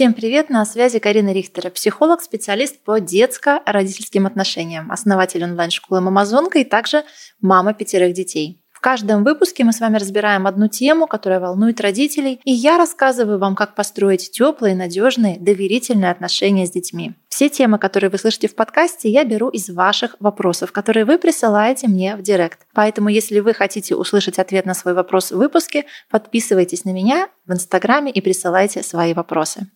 Всем привет! На связи Карина Рихтера, психолог, специалист по детско-родительским отношениям, основатель онлайн-школы «Мамазонка» и также мама пятерых детей. В каждом выпуске мы с вами разбираем одну тему, которая волнует родителей, и я рассказываю вам, как построить теплые, надежные, доверительные отношения с детьми. Все темы, которые вы слышите в подкасте, я беру из ваших вопросов, которые вы присылаете мне в директ. Поэтому, если вы хотите услышать ответ на свой вопрос в выпуске, подписывайтесь на меня в Инстаграме и присылайте свои вопросы.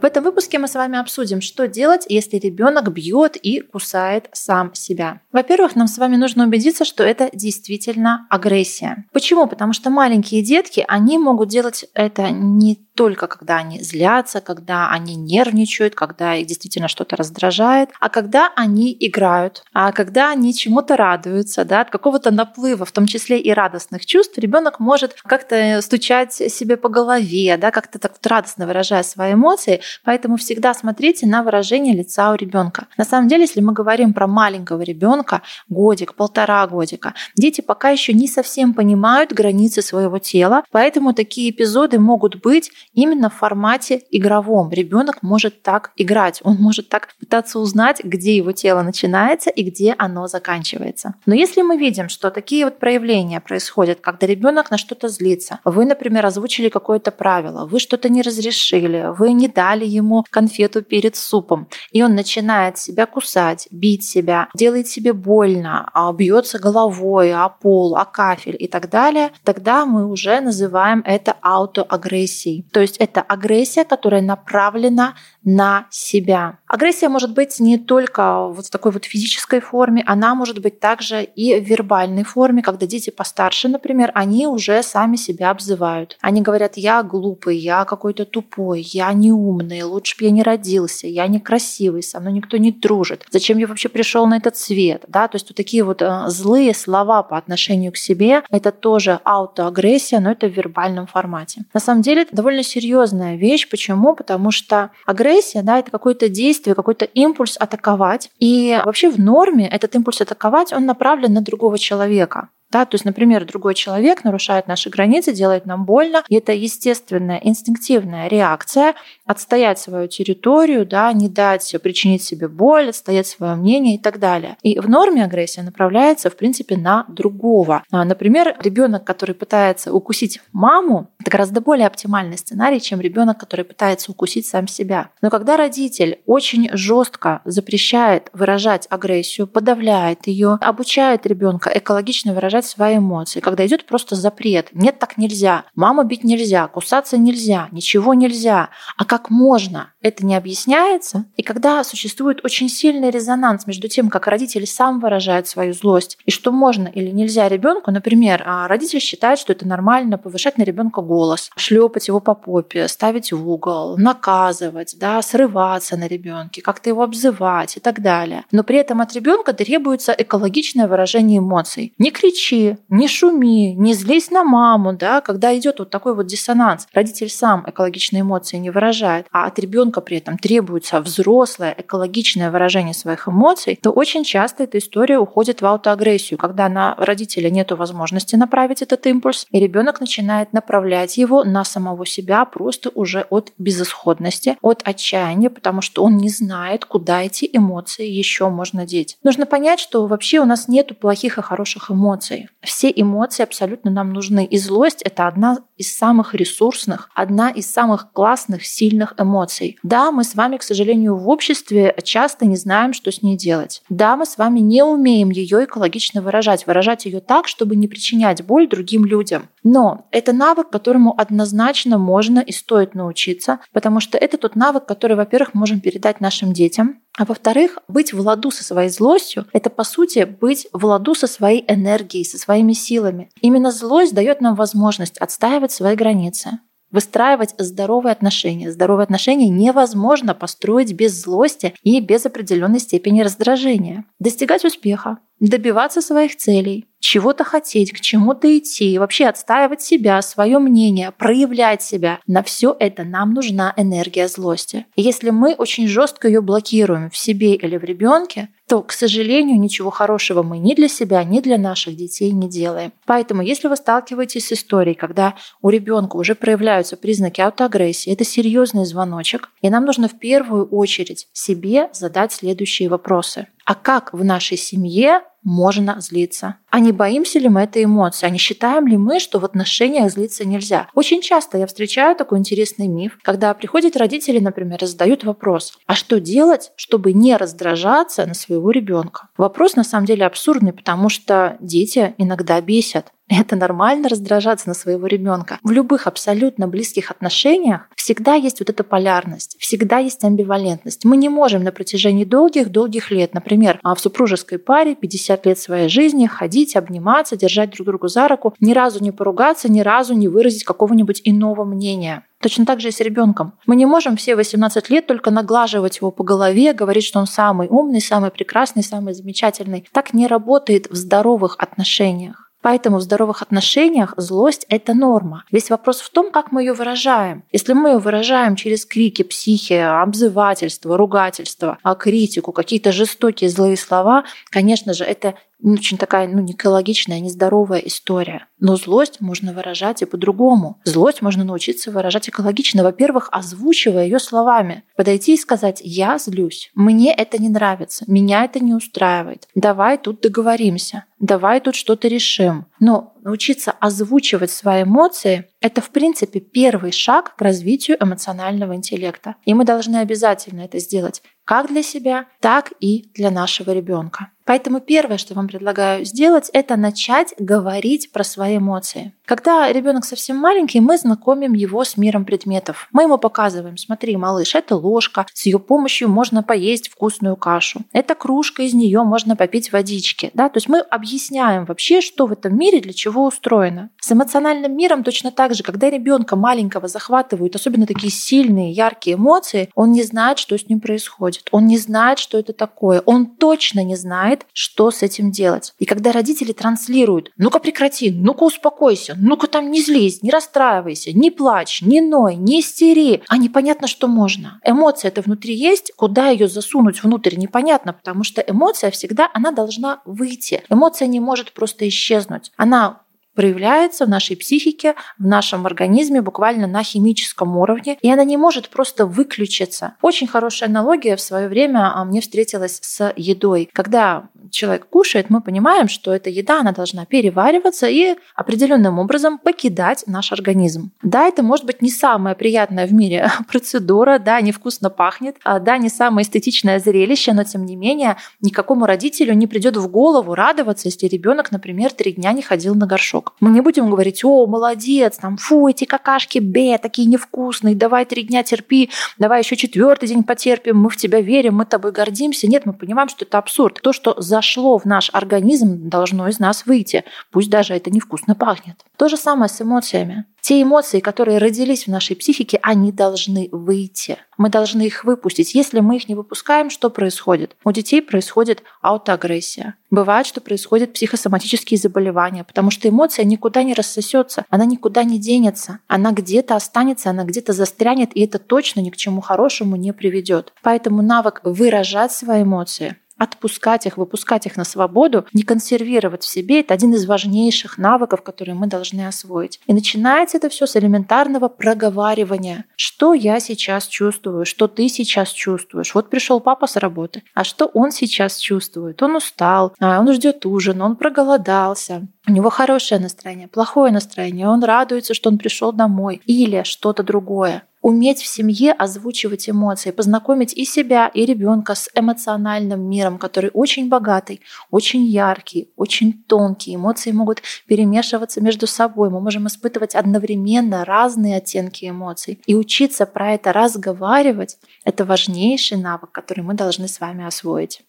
В этом выпуске мы с вами обсудим, что делать, если ребенок бьет и кусает сам себя. Во-первых, нам с вами нужно убедиться, что это действительно агрессия. Почему? Потому что маленькие детки, они могут делать это не только когда они злятся, когда они нервничают, когда их действительно что-то раздражает, а когда они играют, а когда они чему-то радуются, да, от какого-то наплыва, в том числе и радостных чувств, ребенок может как-то стучать себе по голове, да, как-то так радостно выражая свои эмоции. Поэтому всегда смотрите на выражение лица у ребенка. На самом деле, если мы говорим про маленького ребенка, годик, полтора годика, дети пока еще не совсем понимают границы своего тела, поэтому такие эпизоды могут быть именно в формате игровом. Ребенок может так играть, он может так пытаться узнать, где его тело начинается и где оно заканчивается. Но если мы видим, что такие вот проявления происходят, когда ребенок на что-то злится, вы, например, озвучили какое-то правило, вы что-то не разрешили, вы не дали ему конфету перед супом, и он начинает себя кусать, бить себя, делает себе больно, а бьется головой о пол, о кафель и так далее, тогда мы уже называем это аутоагрессией. То есть это агрессия, которая направлена на себя. Агрессия может быть не только вот в такой вот физической форме, она может быть также и в вербальной форме, когда дети постарше, например, они уже сами себя обзывают. Они говорят, я глупый, я какой-то тупой, я неумный, лучше бы я не родился, я некрасивый, со мной никто не дружит. Зачем я вообще пришел на этот свет? Да? То есть вот такие вот э, злые слова по отношению к себе, это тоже аутоагрессия, но это в вербальном формате. На самом деле это довольно серьезная вещь. Почему? Потому что агрессия, да, это какое-то действие, какой-то импульс атаковать. И вообще в норме этот импульс атаковать, он направлен на другого человека. Да, то есть, например, другой человек нарушает наши границы, делает нам больно, и это естественная, инстинктивная реакция отстоять свою территорию, да, не дать причинить себе боль, отстоять свое мнение и так далее. И в норме агрессия направляется, в принципе, на другого. А, например, ребенок, который пытается укусить маму, это гораздо более оптимальный сценарий, чем ребенок, который пытается укусить сам себя. Но когда родитель очень жестко запрещает выражать агрессию, подавляет ее, обучает ребенка экологично выражать выражать свои эмоции, когда идет просто запрет. Нет, так нельзя. Маму бить нельзя, кусаться нельзя, ничего нельзя. А как можно? Это не объясняется. И когда существует очень сильный резонанс между тем, как родители сам выражают свою злость, и что можно или нельзя ребенку, например, а родитель считает, что это нормально повышать на ребенка голос, шлепать его по попе, ставить в угол, наказывать, да, срываться на ребенке, как-то его обзывать и так далее. Но при этом от ребенка требуется экологичное выражение эмоций. Не кричи кричи, не шуми, не злись на маму, да, когда идет вот такой вот диссонанс. Родитель сам экологичные эмоции не выражает, а от ребенка при этом требуется взрослое экологичное выражение своих эмоций, то очень часто эта история уходит в аутоагрессию, когда на родителя нет возможности направить этот импульс, и ребенок начинает направлять его на самого себя просто уже от безысходности, от отчаяния, потому что он не знает, куда эти эмоции еще можно деть. Нужно понять, что вообще у нас нет плохих и хороших эмоций эмоций. Все эмоции абсолютно нам нужны. И злость — это одна из самых ресурсных, одна из самых классных, сильных эмоций. Да, мы с вами, к сожалению, в обществе часто не знаем, что с ней делать. Да, мы с вами не умеем ее экологично выражать, выражать ее так, чтобы не причинять боль другим людям. Но это навык, которому однозначно можно и стоит научиться, потому что это тот навык, который, во-первых, можем передать нашим детям, а во-вторых, быть в ладу со своей злостью — это, по сути, быть в ладу со своей энергией, со своими силами. Именно злость дает нам возможность отстаивать свои границы, выстраивать здоровые отношения. Здоровые отношения невозможно построить без злости и без определенной степени раздражения. Достигать успеха, добиваться своих целей, чего-то хотеть, к чему-то идти, вообще отстаивать себя, свое мнение, проявлять себя. На все это нам нужна энергия злости. Если мы очень жестко ее блокируем в себе или в ребенке, то, к сожалению, ничего хорошего мы ни для себя, ни для наших детей не делаем. Поэтому, если вы сталкиваетесь с историей, когда у ребенка уже проявляются признаки аутоагрессии, это серьезный звоночек, и нам нужно в первую очередь себе задать следующие вопросы. А как в нашей семье можно злиться. А не боимся ли мы этой эмоции? А не считаем ли мы, что в отношениях злиться нельзя? Очень часто я встречаю такой интересный миф, когда приходят родители, например, и задают вопрос, а что делать, чтобы не раздражаться на своего ребенка? Вопрос на самом деле абсурдный, потому что дети иногда бесят. Это нормально раздражаться на своего ребенка. В любых абсолютно близких отношениях всегда есть вот эта полярность, всегда есть амбивалентность. Мы не можем на протяжении долгих-долгих лет, например, а в супружеской паре 50 лет своей жизни ходить, обниматься, держать друг другу за руку, ни разу не поругаться, ни разу не выразить какого-нибудь иного мнения. Точно так же и с ребенком. Мы не можем все 18 лет только наглаживать его по голове, говорить, что он самый умный, самый прекрасный, самый замечательный. Так не работает в здоровых отношениях. Поэтому в здоровых отношениях злость — это норма. Весь вопрос в том, как мы ее выражаем. Если мы ее выражаем через крики, психи, обзывательство, ругательство, а критику, какие-то жестокие злые слова, конечно же, это очень такая ну, не экологичная, нездоровая история. Но злость можно выражать и по-другому. Злость можно научиться выражать экологично. Во-первых, озвучивая ее словами. Подойти и сказать «я злюсь», «мне это не нравится», «меня это не устраивает», «давай тут договоримся», «давай тут что-то решим». Но научиться озвучивать свои эмоции — это, в принципе, первый шаг к развитию эмоционального интеллекта. И мы должны обязательно это сделать как для себя, так и для нашего ребенка. Поэтому первое, что вам предлагаю сделать, это начать говорить про свои эмоции. Когда ребенок совсем маленький, мы знакомим его с миром предметов. Мы ему показываем, смотри, малыш, это ложка, с ее помощью можно поесть вкусную кашу. Это кружка, из нее можно попить водички. Да? То есть мы объясняем вообще, что в этом мире для чего устроено. С эмоциональным миром точно так же, когда ребенка маленького захватывают, особенно такие сильные, яркие эмоции, он не знает, что с ним происходит. Он не знает, что это такое. Он точно не знает, что с этим делать. И когда родители транслируют, ну-ка прекрати, ну-ка успокойся, ну-ка там не злись, не расстраивайся, не плачь, не ной, не истери. А непонятно, что можно. Эмоция это внутри есть, куда ее засунуть внутрь, непонятно, потому что эмоция всегда, она должна выйти. Эмоция не может просто исчезнуть. Она проявляется в нашей психике, в нашем организме буквально на химическом уровне, и она не может просто выключиться. Очень хорошая аналогия в свое время а, мне встретилась с едой. Когда человек кушает, мы понимаем, что эта еда, она должна перевариваться и определенным образом покидать наш организм. Да, это может быть не самая приятная в мире процедура, да, невкусно пахнет, а, да, не самое эстетичное зрелище, но тем не менее никакому родителю не придет в голову радоваться, если ребенок, например, три дня не ходил на горшок. Мы не будем говорить, о, молодец, там, фу, эти какашки, бе, такие невкусные, давай три дня терпи, давай еще четвертый день потерпим, мы в тебя верим, мы тобой гордимся. Нет, мы понимаем, что это абсурд. То, что за зашло в наш организм, должно из нас выйти. Пусть даже это невкусно пахнет. То же самое с эмоциями. Те эмоции, которые родились в нашей психике, они должны выйти. Мы должны их выпустить. Если мы их не выпускаем, что происходит? У детей происходит аутоагрессия. Бывает, что происходят психосоматические заболевания, потому что эмоция никуда не рассосется, она никуда не денется. Она где-то останется, она где-то застрянет, и это точно ни к чему хорошему не приведет. Поэтому навык выражать свои эмоции, отпускать их, выпускать их на свободу, не консервировать в себе. Это один из важнейших навыков, которые мы должны освоить. И начинается это все с элементарного проговаривания. Что я сейчас чувствую, что ты сейчас чувствуешь. Вот пришел папа с работы, а что он сейчас чувствует? Он устал, а он ждет ужин, он проголодался. У него хорошее настроение, плохое настроение, он радуется, что он пришел домой или что-то другое уметь в семье озвучивать эмоции, познакомить и себя, и ребенка с эмоциональным миром, который очень богатый, очень яркий, очень тонкий. Эмоции могут перемешиваться между собой. Мы можем испытывать одновременно разные оттенки эмоций. И учиться про это разговаривать — это важнейший навык, который мы должны с вами освоить.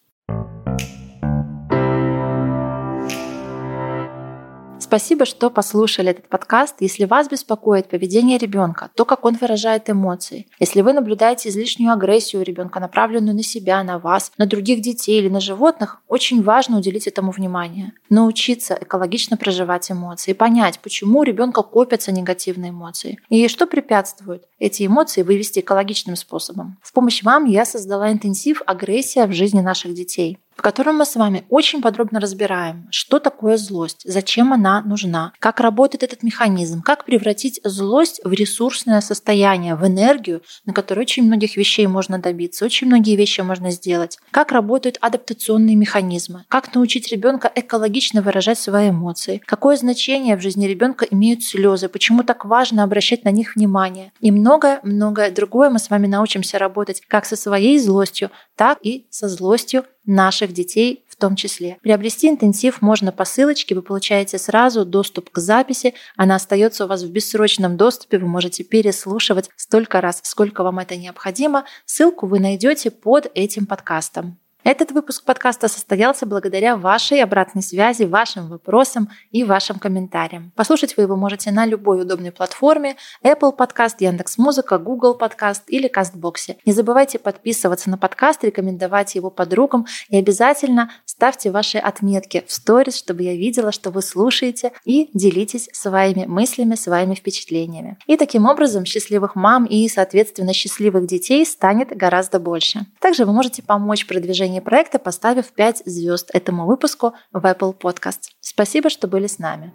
Спасибо, что послушали этот подкаст. Если вас беспокоит поведение ребенка, то, как он выражает эмоции, если вы наблюдаете излишнюю агрессию ребенка, направленную на себя, на вас, на других детей или на животных, очень важно уделить этому внимание. Научиться экологично проживать эмоции, понять, почему у ребенка копятся негативные эмоции и что препятствует эти эмоции вывести экологичным способом. В помощь вам я создала интенсив «Агрессия в жизни наших детей» в котором мы с вами очень подробно разбираем, что такое злость, зачем она нужна, как работает этот механизм, как превратить злость в ресурсное состояние, в энергию, на которой очень многих вещей можно добиться, очень многие вещи можно сделать, как работают адаптационные механизмы, как научить ребенка экологично выражать свои эмоции, какое значение в жизни ребенка имеют слезы, почему так важно обращать на них внимание. И многое-многое другое мы с вами научимся работать как со своей злостью, так и со злостью наших детей в том числе. Приобрести интенсив можно по ссылочке, вы получаете сразу доступ к записи, она остается у вас в бессрочном доступе, вы можете переслушивать столько раз, сколько вам это необходимо. Ссылку вы найдете под этим подкастом. Этот выпуск подкаста состоялся благодаря вашей обратной связи, вашим вопросам и вашим комментариям. Послушать вы его можете на любой удобной платформе Apple Podcast, Яндекс.Музыка, Google Podcast или Кастбоксе. Не забывайте подписываться на подкаст, рекомендовать его подругам и обязательно ставьте ваши отметки в сторис, чтобы я видела, что вы слушаете и делитесь своими мыслями, своими впечатлениями. И таким образом счастливых мам и, соответственно, счастливых детей станет гораздо больше. Также вы можете помочь продвижению продвижении проекта, поставив 5 звезд этому выпуску в Apple Podcast. Спасибо, что были с нами.